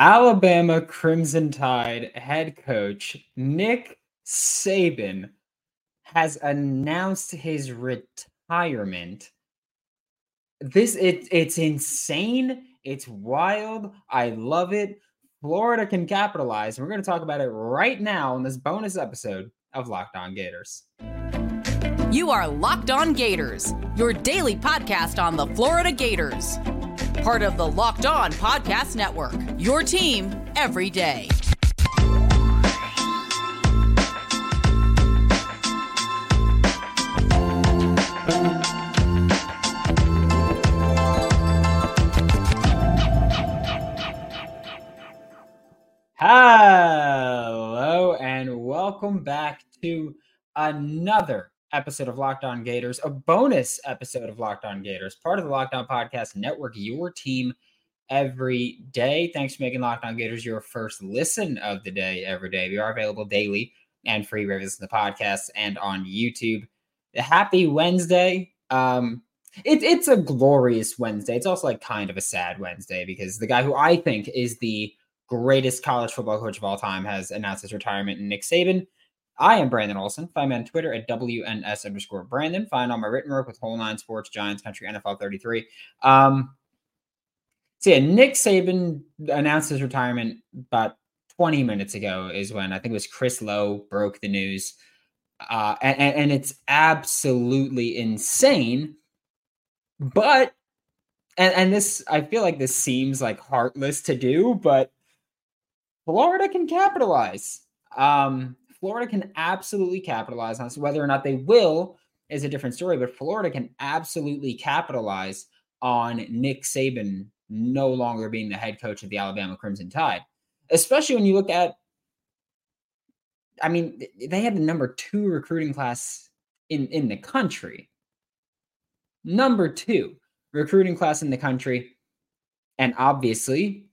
Alabama Crimson Tide head coach Nick Saban has announced his retirement. This it it's insane. It's wild. I love it. Florida can capitalize. and We're going to talk about it right now in this bonus episode of Locked On Gators. You are Locked On Gators, your daily podcast on the Florida Gators. Part of the Locked On Podcast Network, your team every day. Hello and welcome back to another episode of Locked On Gators, a bonus episode of Locked On Gators, part of the Locked On Podcast Network, your team every day. Thanks for making Locked On Gators your first listen of the day every day. We are available daily and free wherever the podcast and on YouTube. Happy Wednesday. Um, it, it's a glorious Wednesday. It's also like kind of a sad Wednesday because the guy who I think is the greatest college football coach of all time has announced his retirement, Nick Saban. I am Brandon Olsen. Find me on Twitter at WNS underscore Brandon. Find all my written work with Whole Nine Sports, Giants Country, NFL 33. Um, so yeah, Nick Saban announced his retirement about 20 minutes ago is when I think it was Chris Low broke the news. Uh, and, and it's absolutely insane. But and, and this I feel like this seems like heartless to do, but Florida can capitalize. Um, Florida can absolutely capitalize on this. Whether or not they will is a different story, but Florida can absolutely capitalize on Nick Saban no longer being the head coach of the Alabama Crimson Tide, especially when you look at. I mean, they had the number two recruiting class in in the country. Number two recruiting class in the country, and obviously,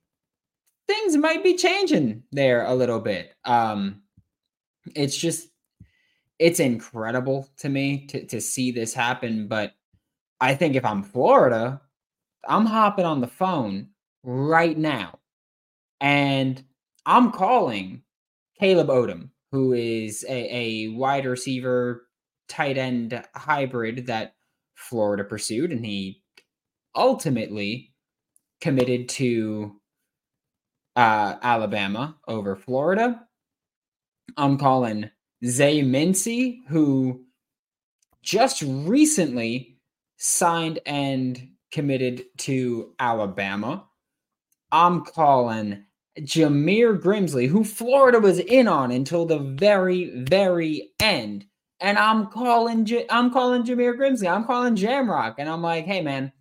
things might be changing there a little bit. Um, it's just it's incredible to me to, to see this happen. But I think if I'm Florida, I'm hopping on the phone right now and I'm calling Caleb Odom, who is a, a wide receiver, tight end hybrid that Florida pursued. And he ultimately committed to uh, Alabama over Florida. I'm calling Zay Mincey, who just recently signed and committed to Alabama. I'm calling Jameer Grimsley, who Florida was in on until the very, very end. And I'm calling, J- I'm calling Jameer Grimsley. I'm calling Jamrock, and I'm like, hey man,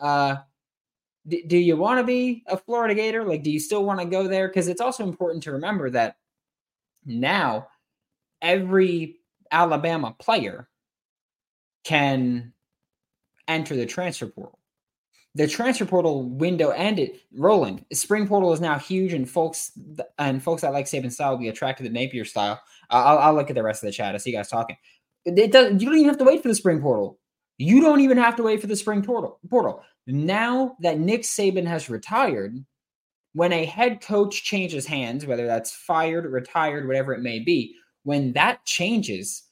uh, d- do you want to be a Florida Gator? Like, do you still want to go there? Because it's also important to remember that now, every Alabama player can enter the transfer portal. The transfer portal window ended rolling. Spring portal is now huge, and folks and folks that like Saban style will be attracted to Napier style. I'll, I'll, look at the rest of the chat. I see you guys talking. It does. You don't even have to wait for the spring portal. You don't even have to wait for the spring portal. Portal. Now that Nick Saban has retired, when a head coach changes hands, whether that's fired, retired, whatever it may be, when that changes,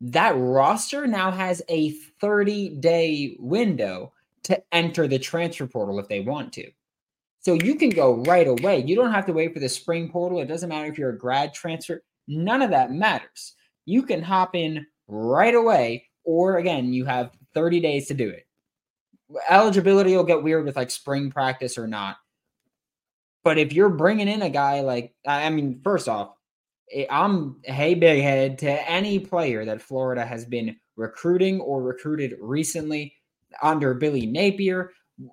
that roster now has a 30 day window to enter the transfer portal if they want to. So you can go right away. You don't have to wait for the spring portal. It doesn't matter if you're a grad transfer, none of that matters. You can hop in right away, or again, you have 30 days to do it. Eligibility will get weird with like spring practice or not. But if you're bringing in a guy like, I mean, first off, eh, I'm hey big head to any player that Florida has been recruiting or recruited recently under Billy Napier,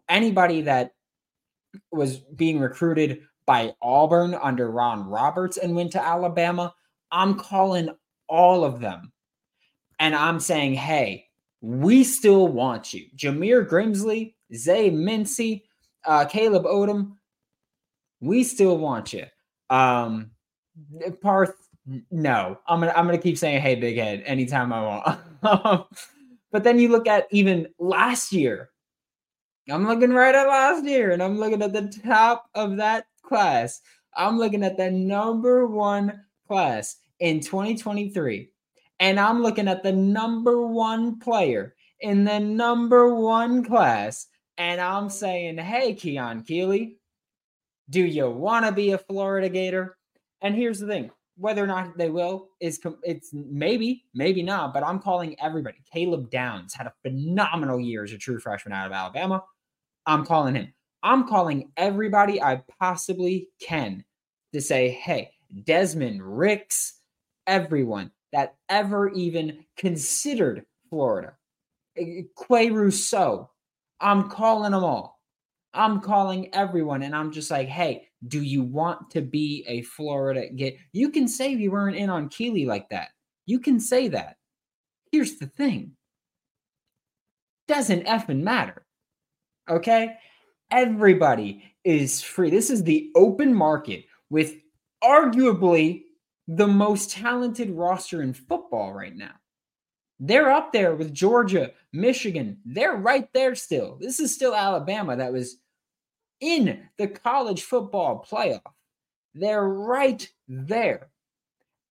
anybody that was being recruited by Auburn under Ron Roberts and went to Alabama, I'm calling all of them. And I'm saying, hey, we still want you. Jameer Grimsley, Zay Mincey, uh, Caleb Odom, we still want you. Um, Parth, no, I'm gonna I'm gonna keep saying hey big head anytime I want. but then you look at even last year. I'm looking right at last year, and I'm looking at the top of that class. I'm looking at the number one class in 2023, and I'm looking at the number one player in the number one class, and I'm saying, hey, Keon Keeley, do you want to be a Florida Gator? And here's the thing whether or not they will is it's maybe, maybe not, but I'm calling everybody. Caleb Downs had a phenomenal year as a true freshman out of Alabama. I'm calling him. I'm calling everybody I possibly can to say, hey, Desmond Ricks, everyone that ever even considered Florida, Qua Russaw, I'm calling them all. I'm calling everyone, and I'm just like, hey, do you want to be a Florida get? You can say you weren't in on Keeley like that. You can say that. Here's the thing. Doesn't effing matter. Okay? Everybody is free. This is the open market with arguably the most talented roster in football right now. They're up there with Georgia, Michigan. They're right there still. This is still Alabama that was in the college football playoff. They're right there.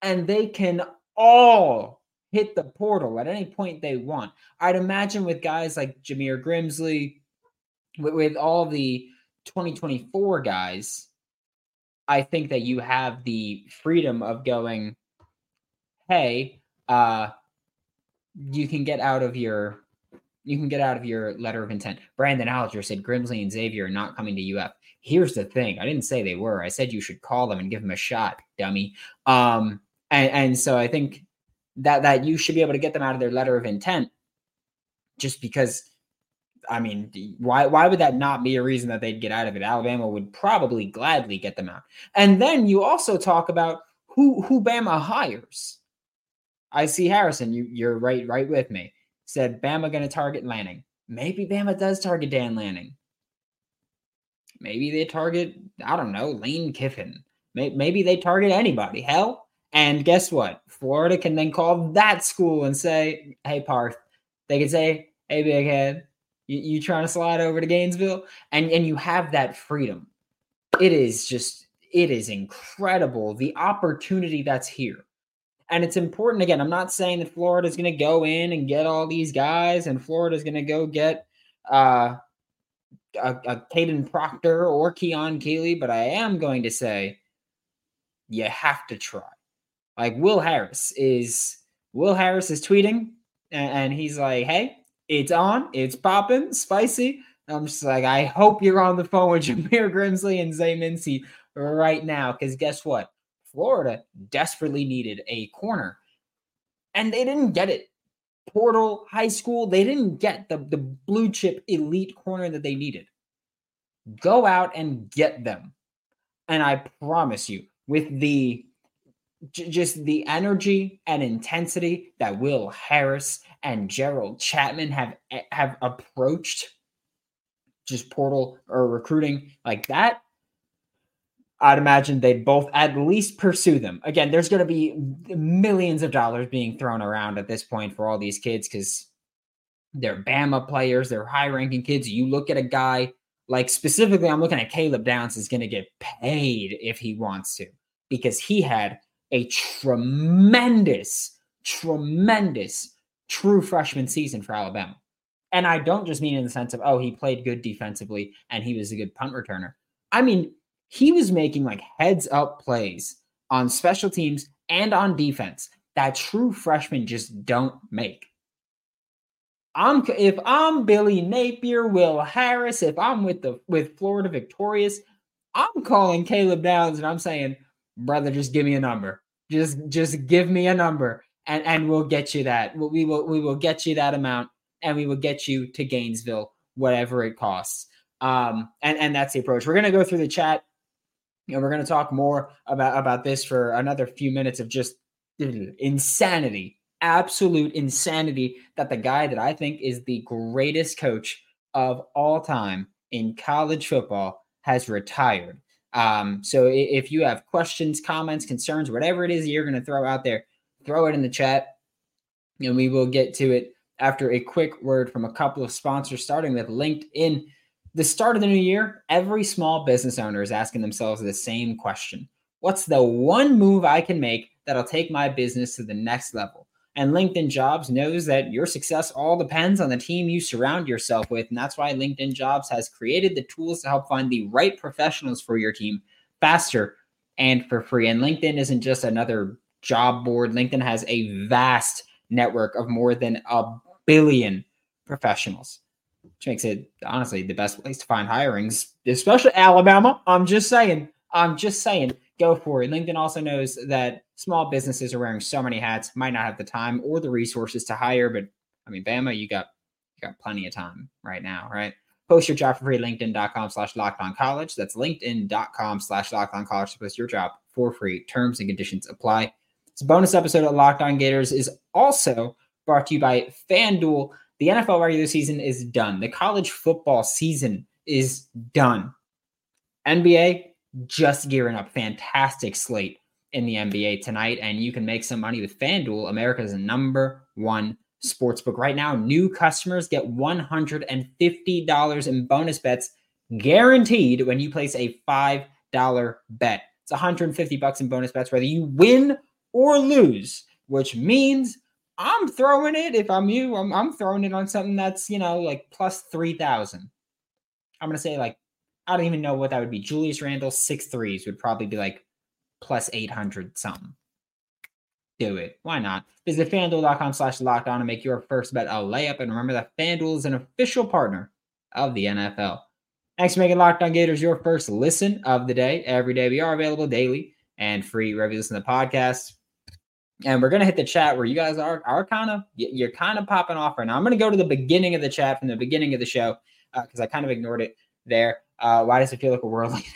And they can all hit the portal at any point they want. I'd imagine with guys like Jameer Grimsley, with, with all the 2024 guys, I think that you have the freedom of going, hey, uh, you can get out of your you can get out of your letter of intent. Brandon Alger said Grimsley and Xavier are not coming to UF. Here's the thing. I didn't say they were. I said you should call them and give them a shot, dummy. Um, and, and so I think that that you should be able to get them out of their letter of intent just because I mean, why why would that not be a reason that they'd get out of it? Alabama would probably gladly get them out. And then you also talk about who who Bama hires. I see Harrison, you you're right right with me said Bama going to target Lanning. Maybe Bama does target Dan Lanning. Maybe they target, I don't know, Lane Kiffin. Maybe they target anybody. Hell. And guess what? Florida can then call that school and say, hey, Parth. They could say, hey, big head, you, you trying to slide over to Gainesville? And, and you have that freedom. It is just, it is incredible the opportunity that's here. And it's important again. I'm not saying that Florida is going to go in and get all these guys, and Florida is going to go get uh, a, a Kadyn Proctor or Keon Keeley, but I am going to say you have to try. Like Will Harris is Will Harris is tweeting, and, and he's like, "Hey, it's on, it's popping, spicy." I'm just like, I hope you're on the phone with Jameer Grimsley and Zay Mincey right now, because guess what? Florida desperately needed a corner, and they didn't get it. Portal, high school, they didn't get the, the blue chip elite corner that they needed. Go out and get them. And I promise you, with the j- just the energy and intensity that Will Harris and Gerald Chatman have eh, have approached just portal or recruiting like that, I'd imagine they'd both at least pursue them. Again, there's going to be millions of dollars being thrown around at this point for all these kids because they're Bama players, they're high ranking kids. You look at a guy like specifically, I'm looking at Caleb Downs is going to get paid if he wants to because he had a tremendous, tremendous true freshman season for Alabama. And I don't just mean in the sense of, oh, he played good defensively and he was a good punt returner. I mean, he was making like heads up plays on special teams and on defense that true freshmen just don't make. I'm if I'm Billy Napier, Will Harris, if I'm with the with Florida Victorious, I'm calling Caleb Downs and I'm saying, brother, just give me a number. Just just give me a number and and we'll get you that. We will we will get you that amount and we will get you to Gainesville, whatever it costs. Um, and and that's the approach. We're gonna go through the chat and we're going to talk more about about this for another few minutes of just insanity absolute insanity that the guy that i think is the greatest coach of all time in college football has retired. Um, so if you have questions comments concerns whatever it is you're going to throw out there throw it in the chat and we will get to it after a quick word from a couple of sponsors starting with linkedin the start of the new year, every small business owner is asking themselves the same question What's the one move I can make that'll take my business to the next level? And LinkedIn Jobs knows that your success all depends on the team you surround yourself with. And that's why LinkedIn Jobs has created the tools to help find the right professionals for your team faster and for free. And LinkedIn isn't just another job board, LinkedIn has a vast network of more than a billion professionals which makes it honestly the best place to find hirings, especially Alabama. I'm just saying. I'm just saying. Go for it. LinkedIn also knows that small businesses are wearing so many hats, might not have the time or the resources to hire. But I mean, Bama, you got you got plenty of time right now, right? Post your job for free, LinkedIn.com slash locked on college. That's LinkedIn.com slash locked on college to post your job for free. Terms and conditions apply. This bonus episode of Locked On Gators is also brought to you by FanDuel. The NFL regular season is done. The college football season is done. NBA just gearing up. Fantastic slate in the NBA tonight. And you can make some money with FanDuel, America's number one sportsbook. Right now, new customers get $150 in bonus bets guaranteed when you place a $5 bet. It's 150 bucks in bonus bets, whether you win or lose, which means I'm throwing it. If I'm you, I'm, I'm throwing it on something that's, you know, like plus 3,000. I'm going to say, like, I don't even know what that would be. Julius Randle, six threes would probably be like plus 800 something. Do it. Why not? Visit fanduel.com slash locked on and make your first bet a layup. And remember that FanDuel is an official partner of the NFL. Thanks for making Locked On Gators your first listen of the day. Every day we are available daily and free wherever you listen to the podcast and we're gonna hit the chat where you guys are are kind of you're kind of popping off right now. I'm gonna go to the beginning of the chat from the beginning of the show because uh, I kind of ignored it there. Uh, why does it feel like a world leader?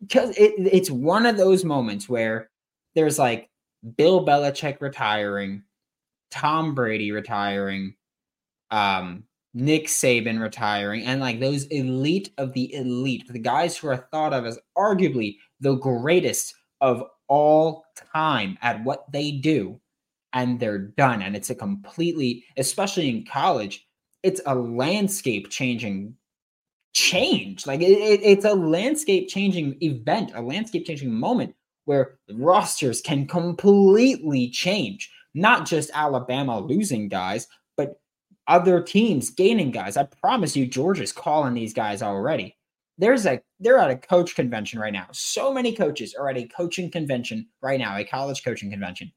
because it, it's one of those moments where there's like Bill Belichick retiring, Tom Brady retiring, um, Nick Saban retiring, and like those elite of the elite, the guys who are thought of as arguably the greatest of all time at what they do and they're done. And it's a completely, especially in college, it's a landscape changing change. Like it, it, it's a landscape changing event, a landscape changing moment where rosters can completely change. Not just Alabama losing guys, but other teams gaining guys. I promise you, Georgia's calling these guys already there's a they're at a coach convention right now. So many coaches are at a coaching convention right now, a college coaching convention.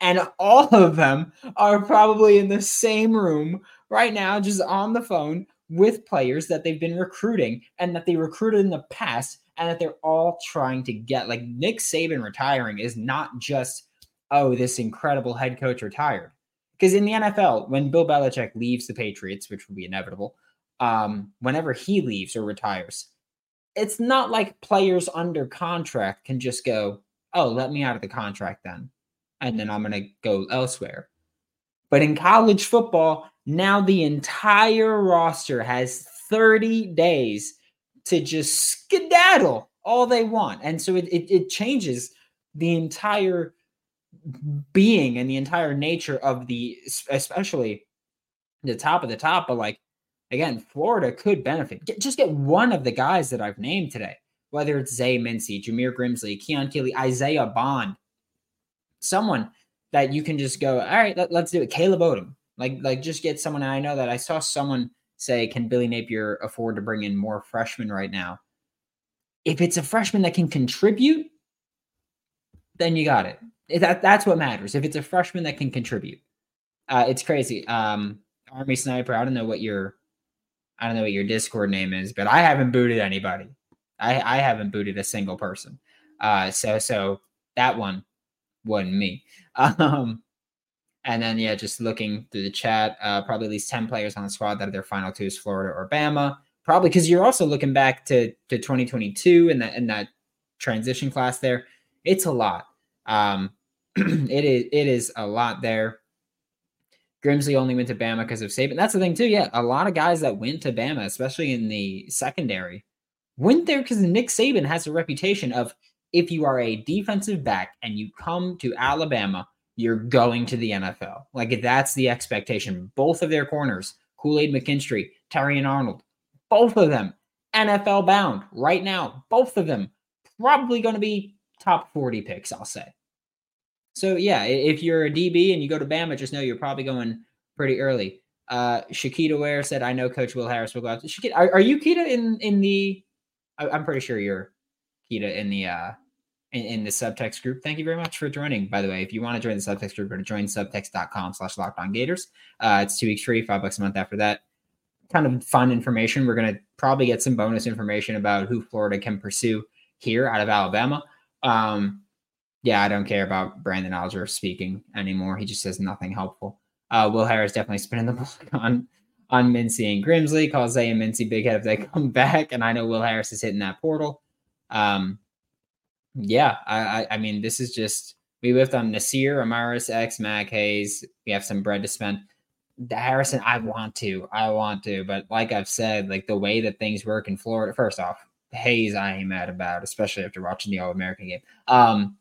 And all of them are probably in the same room right now, just on the phone with players that they've been recruiting and that they recruited in the past and that they're all trying to get. Like Nick Saban retiring is not just, oh, this incredible head coach retired. Because in the NFL, when Bill Belichick leaves the Patriots, which will be inevitable, um, whenever he leaves or retires, it's not like players under contract can just go, oh, let me out of the contract then. And then I'm going to go elsewhere. But in college football, now the entire roster has 30 days to just skedaddle all they want. And so it, it, it changes the entire being and the entire nature of the, especially the top of the top, but like again, Florida could benefit. Get, just get one of the guys that I've named today, whether it's Zay Mincey, Jameer Grimsley, Keon Keeley, Isaiah Bond, someone that you can just go, all right, let, us do it. Caleb Odom, like, like just get someone. I know that I saw someone say, can Billy Napier afford to bring in more freshmen right now? If it's a freshman that can contribute, then you got it. That that's what matters. If it's a freshman that can contribute, uh, it's crazy. Um, Army Sniper, I don't know what your I don't know what your Discord name is, but I haven't booted anybody. I, I haven't booted a single person. Uh, so so that one wasn't me. Um, and then yeah, just looking through the chat, uh, probably at least ten players on the squad that are their final two is Florida or Bama. Probably because you're also looking back to to 2022 and that and that transition class there. It's a lot. Um, it is it is a lot there. Grimsley only went to Bama because of Saban. That's the thing too. Yeah, a lot of guys that went to Bama, especially in the secondary, went there because Nick Saban has a reputation of if you are a defensive back and you come to Alabama, you're going to the NFL. Like that's the expectation. Both of their corners, Kool Aid McKinstry, Terrion Arnold, both of them NFL bound right now. Both of them probably going to be top 40 picks, I'll say. So yeah, if you're a DB and you go to Bama, just know you're probably going pretty early. Uh, Shakita Ware said, "I know Coach Will Harris will go out." Shakita, are, are you Kita in in the? I, am pretty sure you're Kita in the uh in, in, the subtext group. Thank you very much for joining. By the way, if you want to join the subtext group, go to joinsubtext.com slash lockdown gators. Uh, it's two weeks free, five bucks a month after that. Kind of fun information. We're gonna probably get some bonus information about who Florida can pursue here out of Alabama. Um, yeah, I don't care about Brandon Alger speaking anymore. He just says nothing helpful. Uh, Will Harris definitely spinning the ball on on Mincey and Grimsley. Calls Zay and Mincey big head if they come back. And I know Will Harris is hitting that portal. Um, yeah, I, I, I mean, this is just we lift on Nasir, Amaris, X, Mac Hayes. We have some bread to spend. The Harrison, I want to, I want to, but like I've said, like the way that things work in Florida. First off, Hayes, I ain't mad about, especially after watching the All American game. Um,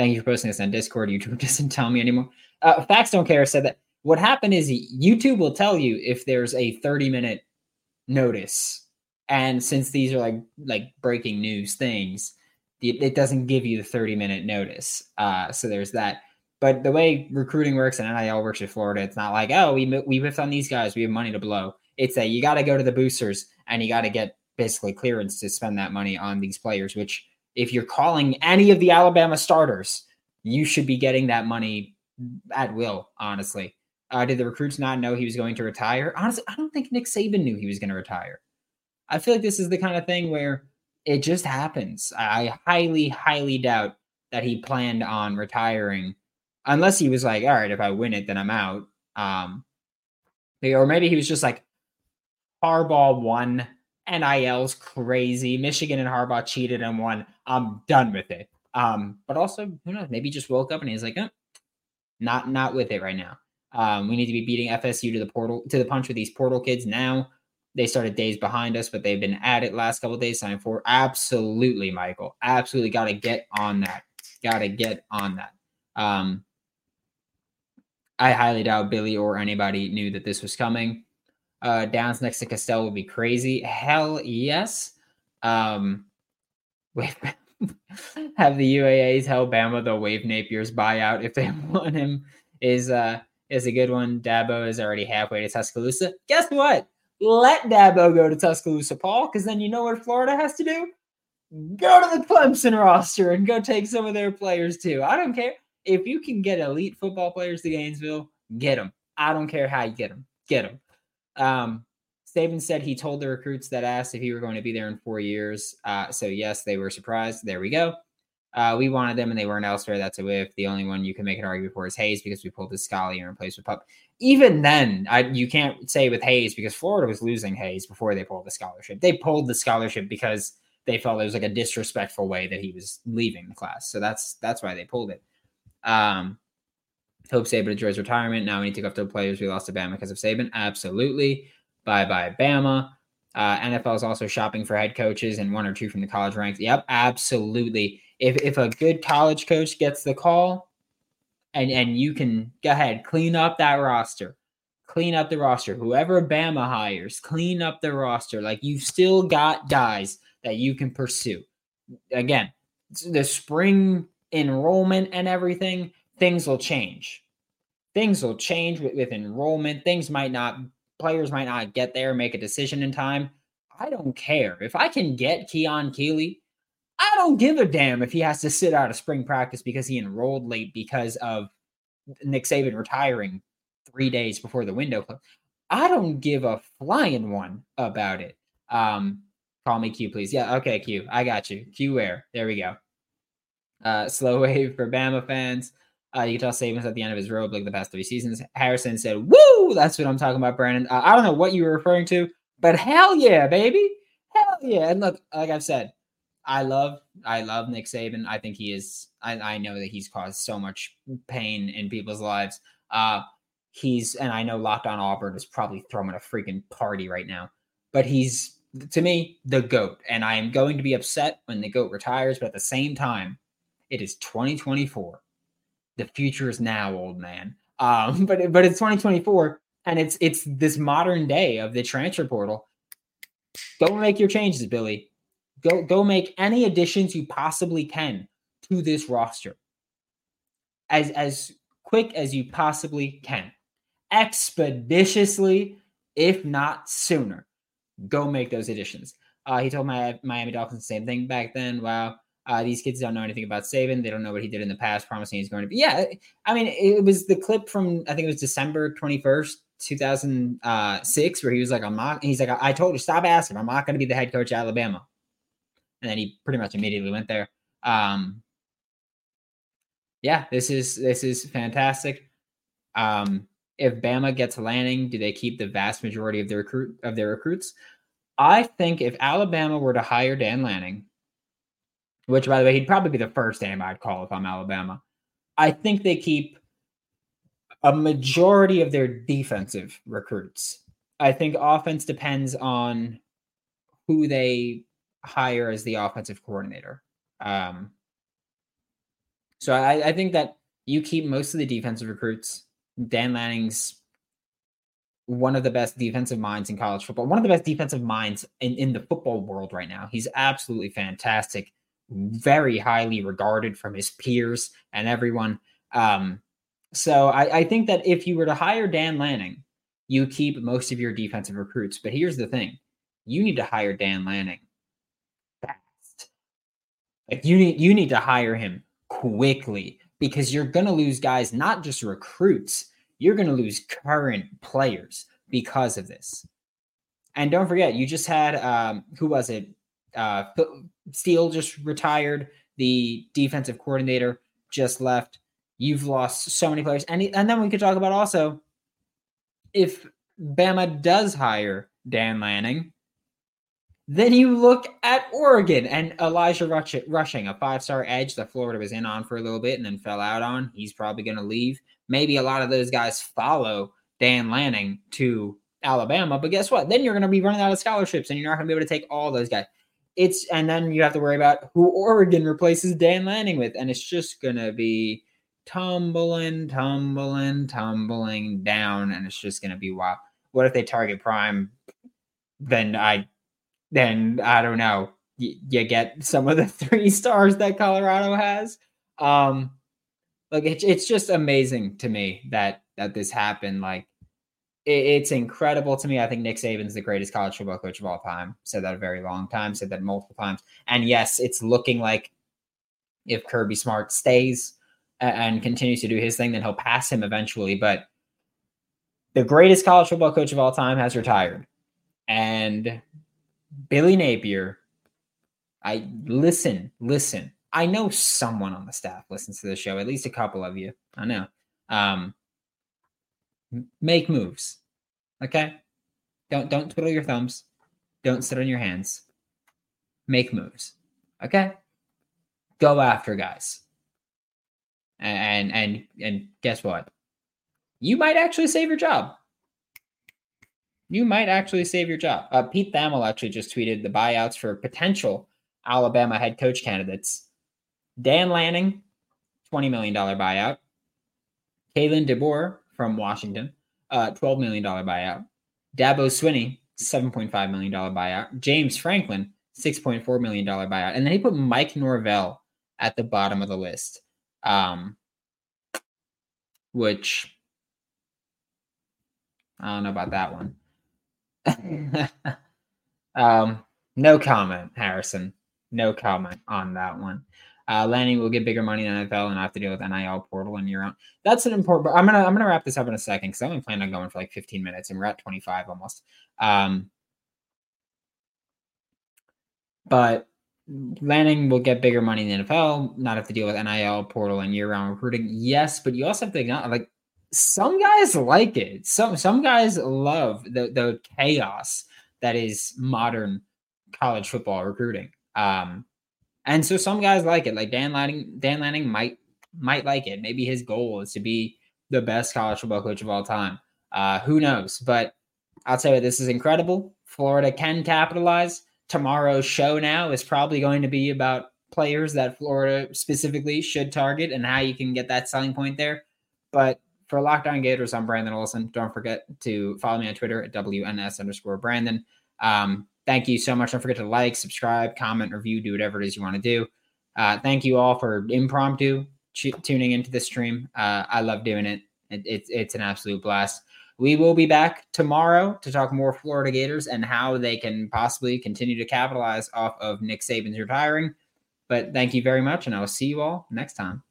thank you for posting this on Discord. YouTube doesn't tell me anymore. Uh, Facts don't care said that what happened is YouTube will tell you if there's a 30 minute notice. And since these are like like breaking news things, it doesn't give you the 30 minute notice. Uh, so there's that. But the way recruiting works and NIL works in Florida, it's not like, oh, we we whiffed on these guys, we have money to blow. It's that you got to go to the boosters and you got to get basically clearance to spend that money on these players. Which, if you're calling any of the Alabama starters, you should be getting that money at will. Honestly, uh, did the recruits not know he was going to retire? Honestly, I don't think Nick Saban knew he was going to retire. I feel like this is the kind of thing where it just happens. I highly, highly doubt that he planned on retiring, unless he was like, "All right, if I win it, then I'm out." Um, or maybe he was just like, Harbaugh won, NIL's crazy. Michigan and Harbaugh cheated and won. I'm done with it. Um, but also, who knows? Maybe just woke up and he's like, eh, not not with it right now. Um, we need to be beating FSU to the portal to the punch with these portal kids now. They started days behind us, but they've been at it last couple days. Sign for absolutely, Michael. Absolutely, got to get on that. Got to get on that. Um, I highly doubt Billy or anybody knew that this was coming. Uh, Downs next to Castell would be crazy. Hell yes. Um, wait, have the UAA tell Bama they'll waive Napier's buyout if they want him is uh is a good one. Dabo is already halfway to Tuscaloosa. Guess what? Let Dabo go to Tuscaloosa, Paul, because then you know what Florida has to do? Go to the Clemson roster and go take some of their players too. I don't care. If you can get elite football players to Gainesville, get them. I don't care how you get them. Get them. Um, Saban said he told the recruits that asked if he were going to be there in four years. Uh, so, yes, they were surprised. There we go. Uh, we wanted them and they weren't elsewhere. That's a whiff. The only one you can make an argument for is Hayes because we pulled the Scully and replaced with Pup. Even then, I, you can't say with Hayes because Florida was losing Hayes before they pulled the scholarship. They pulled the scholarship because they felt it was like a disrespectful way that he was leaving the class. So that's that's why they pulled it. Um, hope Saban enjoys retirement. Now we need to go after the players we lost to Bama because of Saban. Absolutely. Bye bye Bama. Uh, NFL is also shopping for head coaches and one or two from the college ranks. Yep, absolutely. If if a good college coach gets the call and and you can go ahead clean up that roster. Clean up the roster. Whoever bama hires clean up the roster. Like you've still got guys that you can pursue. Again the spring enrollment and everything things will change. Things will change with, with enrollment. Things might not players might not get there make a decision in time i don't care if i can get keon keeley I don't give a damn if he has to sit out of spring practice because he enrolled late because of Nick Saban retiring three days before the window closed. I don't give a flying one about it. Um, call me Q, please. Yeah, okay, Q. I got you. Q where? There we go. Uh, slow wave for Bama fans. Uh, you can tell Saban's at the end of his road like the past three seasons. Harrison said, "Woo!" That's what I'm talking about, Brandon. Uh, I don't know what you were referring to, but hell yeah, baby, hell yeah! And look, like I've said, I love I love Nick Saban. I think he is I, I know that he's caused so much pain in people's lives. Uh he's and I know Locked On Auburn is probably throwing a freaking party right now. But he's to me the GOAT. And I am going to be upset when the GOAT retires, but at the same time, it is 2024. The future is now, old man. Um, but but it's 2024 and it's it's this modern day of the transfer portal go make your changes, Billy. Go go make any additions you possibly can to this roster. As as quick as you possibly can. Expeditiously, if not sooner. Go make those additions. Uh, he told my Miami Dolphins the same thing back then. Wow. Uh, these kids don't know anything about Saban. They don't know what he did in the past, promising he's going to be. Yeah, I mean, it was the clip from I think it was December twenty first, two thousand six, where he was like, "I'm not." He's like, "I told you, stop asking. I'm not going to be the head coach at Alabama." And then he pretty much immediately went there. Um, yeah, this is this is fantastic. Um, if Bama gets Lanning, do they keep the vast majority of their recruit of their recruits? I think if Alabama were to hire Dan Lanning, which by the way, he'd probably be the first name I'd call if I'm Alabama. I think they keep a majority of their defensive recruits. I think offense depends on who they hire as the offensive coordinator. Um, so I, I think that you keep most of the defensive recruits. Dan Lanning's one of the best defensive minds in college football, one of the best defensive minds in, in the football world right now. He's absolutely fantastic very highly regarded from his peers and everyone. Um, so I, I think that if you were to hire Dan Lanning, you keep most of your defensive recruits. But here's the thing: you need to hire Dan Lanning fast. Like you need you need to hire him quickly because you're to lose guys, not just recruits. You're to lose current players because of this. And don't forget, you just had um, who was it? Uh, Steele just retired. The defensive coordinator just left. You've lost so many players. And, and then we could talk about also if Bama does hire Dan Lanning, then you look at Oregon and Elijah Rushing, a five star edge that Florida was in on for a little bit and then fell out on. He's probably going to leave. Maybe a lot of those guys follow Dan Lanning to Alabama, but guess what? Then you're going to be running out of scholarships and you're not going to be able to take all those guys it's and then you have to worry about who Oregon replaces Dan Lanning with, and it's just gonna be tumbling, tumbling, tumbling down, and it's just gonna be wow. What if they target Prime? Then I, then I don't know. You, you get some of the three stars that Colorado has. Um, like it's it's just amazing to me that that this happened. Like it's incredible to me. I think Nick Saban's the greatest college football coach of all time. Said that a very long time, said that multiple times. And yes, it's looking like if Kirby Smart stays and continues to do his thing, then he'll pass him eventually. But the greatest college football coach of all time has retired. And Billy Napier, I listen, listen. I know someone on the staff listens to the show, at least a couple of you. I know. Um, make moves. Okay? Don't don't twiddle your thumbs. Don't sit on your hands. Make moves. Okay? Go after guys. And and and guess what? You might actually save your job. You might actually save your job. Uh, Pete Thamel actually just tweeted the buyouts for potential Alabama head coach candidates. Dan Lanning, $20 million buyout. Kalen DeBoer, from Washington, uh, $12 million buyout. Dabo Swinney, $7.5 million buyout. James Franklin, $6.4 million buyout. And then he put Mike Norvell at the bottom of the list, um, which I don't know about that one. um, no comment, Harrison. No comment on that one. Uh, Lanning will get bigger money in NFL and I have to deal with NIL portal and year on. That's an important. I'm gonna I'm gonna wrap this up in a second because I'm planning on going for like 15 minutes and we're at 25 almost. Um, but Lanning will get bigger money in the NFL, not have to deal with NIL portal and year-round recruiting. Yes, but you also have to like some guys like it. Some some guys love the the chaos that is modern college football recruiting. Um, and so some guys like it. Like Dan Lanning, Dan Lanning might might like it. Maybe his goal is to be the best college football coach of all time. Uh, who knows? But I'll tell you, this is incredible. Florida can capitalize. Tomorrow's show now is probably going to be about players that Florida specifically should target and how you can get that selling point there. But for Locked On Gators, I'm Brandon Olsen. Don't forget to follow me on Twitter at WNS underscore Brandon. Um, thank you so much. Don't forget to like, subscribe, comment, review, do whatever it is you want to do. Uh, thank you all for impromptu tuning into the stream. Uh, I love doing it. it. It's it's an absolute blast. We will be back tomorrow to talk more Florida Gators and how they can possibly continue to capitalize off of Nick Saban's retiring. But thank you very much, and I will see you all next time.